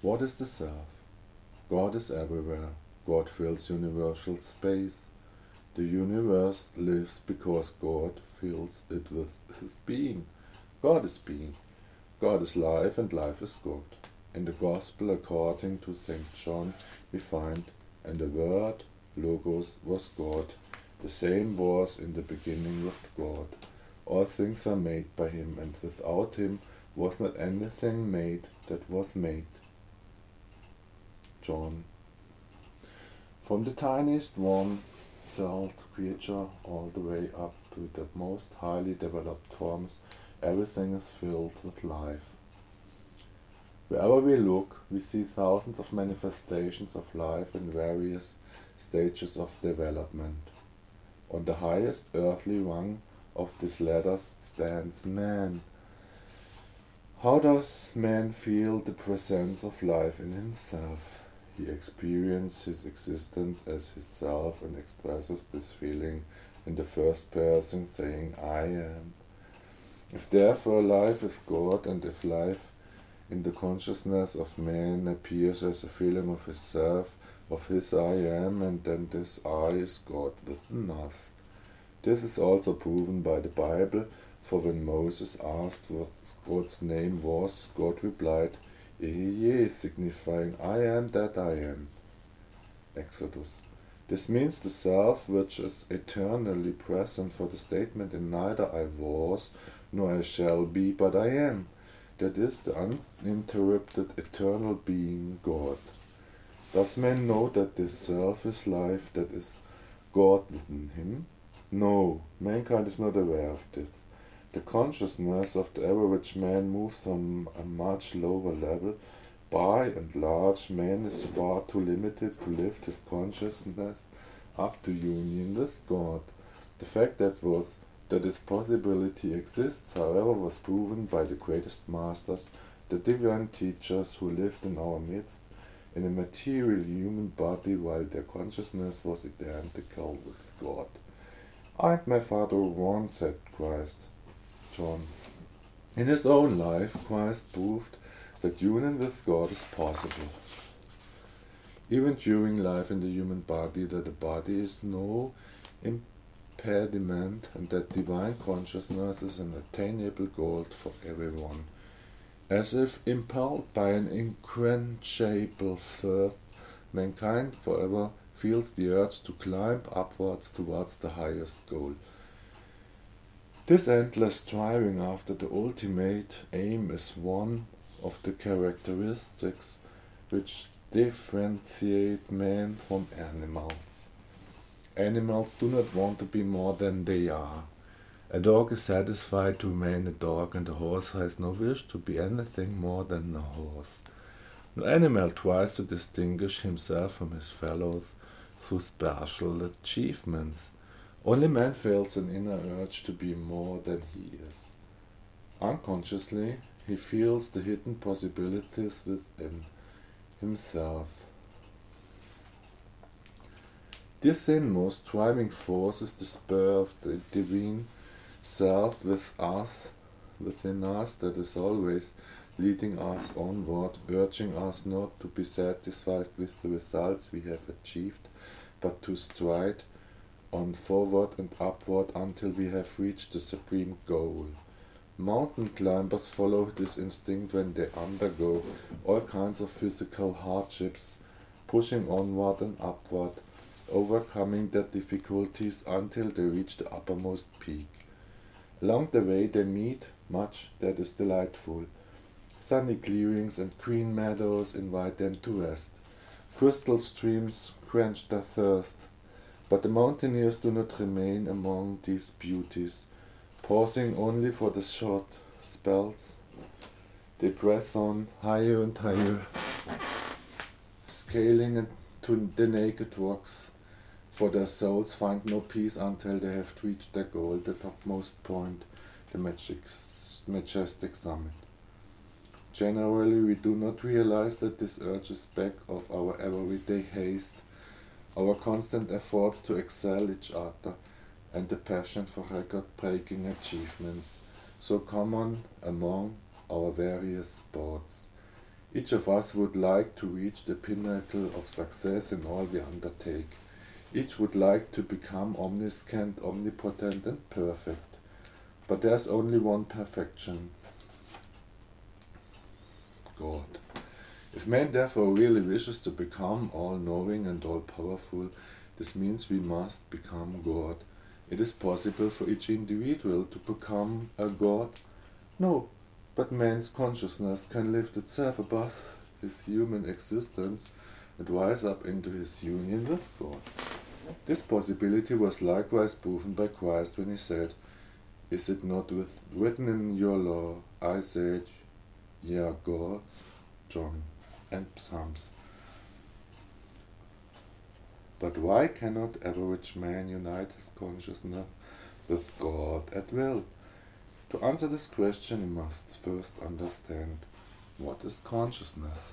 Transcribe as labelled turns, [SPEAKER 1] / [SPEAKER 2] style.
[SPEAKER 1] What is the self? God is everywhere. God fills universal space. The universe lives because God fills it with His being. God is being. God is life and life is God. In the Gospel according to St. John we find, and the Word, Logos, was God. The same was in the beginning with God. All things were made by him, and without him was not anything made that was made. John. From the tiniest one celled creature all the way up to the most highly developed forms, everything is filled with life. Wherever we look, we see thousands of manifestations of life in various stages of development. On the highest earthly rung of this ladder stands man. How does man feel the presence of life in himself? He experiences his existence as himself and expresses this feeling in the first person, saying, I am. If therefore life is God, and if life in the consciousness of man appears as a feeling of his self, of his I am, and then this I is God within us. This is also proven by the Bible, for when Moses asked what God's name was, God replied, Ehyeh, signifying I am that I am. Exodus. This means the self which is eternally present for the statement in neither I was nor I shall be, but I am. That is the uninterrupted eternal being God. Does man know that this self is life that is God within him? No, mankind is not aware of this. The consciousness of the average man moves on a much lower level. By and large, man is far too limited to lift his consciousness up to union with God. The fact that was that this possibility exists, however, was proven by the greatest masters, the divine teachers who lived in our midst in a material human body while their consciousness was identical with God. I and my Father one, said Christ. John. In his own life, Christ proved that union with God is possible. Even during life in the human body, that the body is no impediment and that divine consciousness is an attainable goal for everyone. As if impelled by an inquenchable thirst, mankind forever feels the urge to climb upwards towards the highest goal. This endless striving after the ultimate aim is one of the characteristics which differentiate man from animals. Animals do not want to be more than they are. A dog is satisfied to remain a dog, and a horse has no wish to be anything more than a horse. No animal tries to distinguish himself from his fellows through special achievements. Only man feels an inner urge to be more than he is. Unconsciously, he feels the hidden possibilities within himself. This inmost driving force is the spur of the divine self with us, within us, that is always leading us onward, urging us not to be satisfied with the results we have achieved, but to stride on forward and upward until we have reached the supreme goal. Mountain climbers follow this instinct when they undergo all kinds of physical hardships, pushing onward and upward, overcoming their difficulties until they reach the uppermost peak. Along the way they meet much that is delightful. Sunny clearings and green meadows invite them to rest. Crystal streams quench their thirst, but the mountaineers do not remain among these beauties, pausing only for the short spells. They press on higher and higher, scaling to the naked rocks, for their souls find no peace until they have reached their goal, the topmost point, the magic, majestic summit. Generally, we do not realize that this urges back of our everyday haste, our constant efforts to excel each other, and the passion for record breaking achievements, so common among our various sports. Each of us would like to reach the pinnacle of success in all we undertake. Each would like to become omniscient, omnipotent, and perfect. But there's only one perfection God. If man therefore really wishes to become all knowing and all powerful, this means we must become God. It is possible for each individual to become a God. No, but man's consciousness can lift itself above his human existence and rise up into his union with God. This possibility was likewise proven by Christ when he said, Is it not written in your law, I said, ye are gods? John and Psalms. But why cannot average man unite his consciousness with God at will? To answer this question, we must first understand what is consciousness.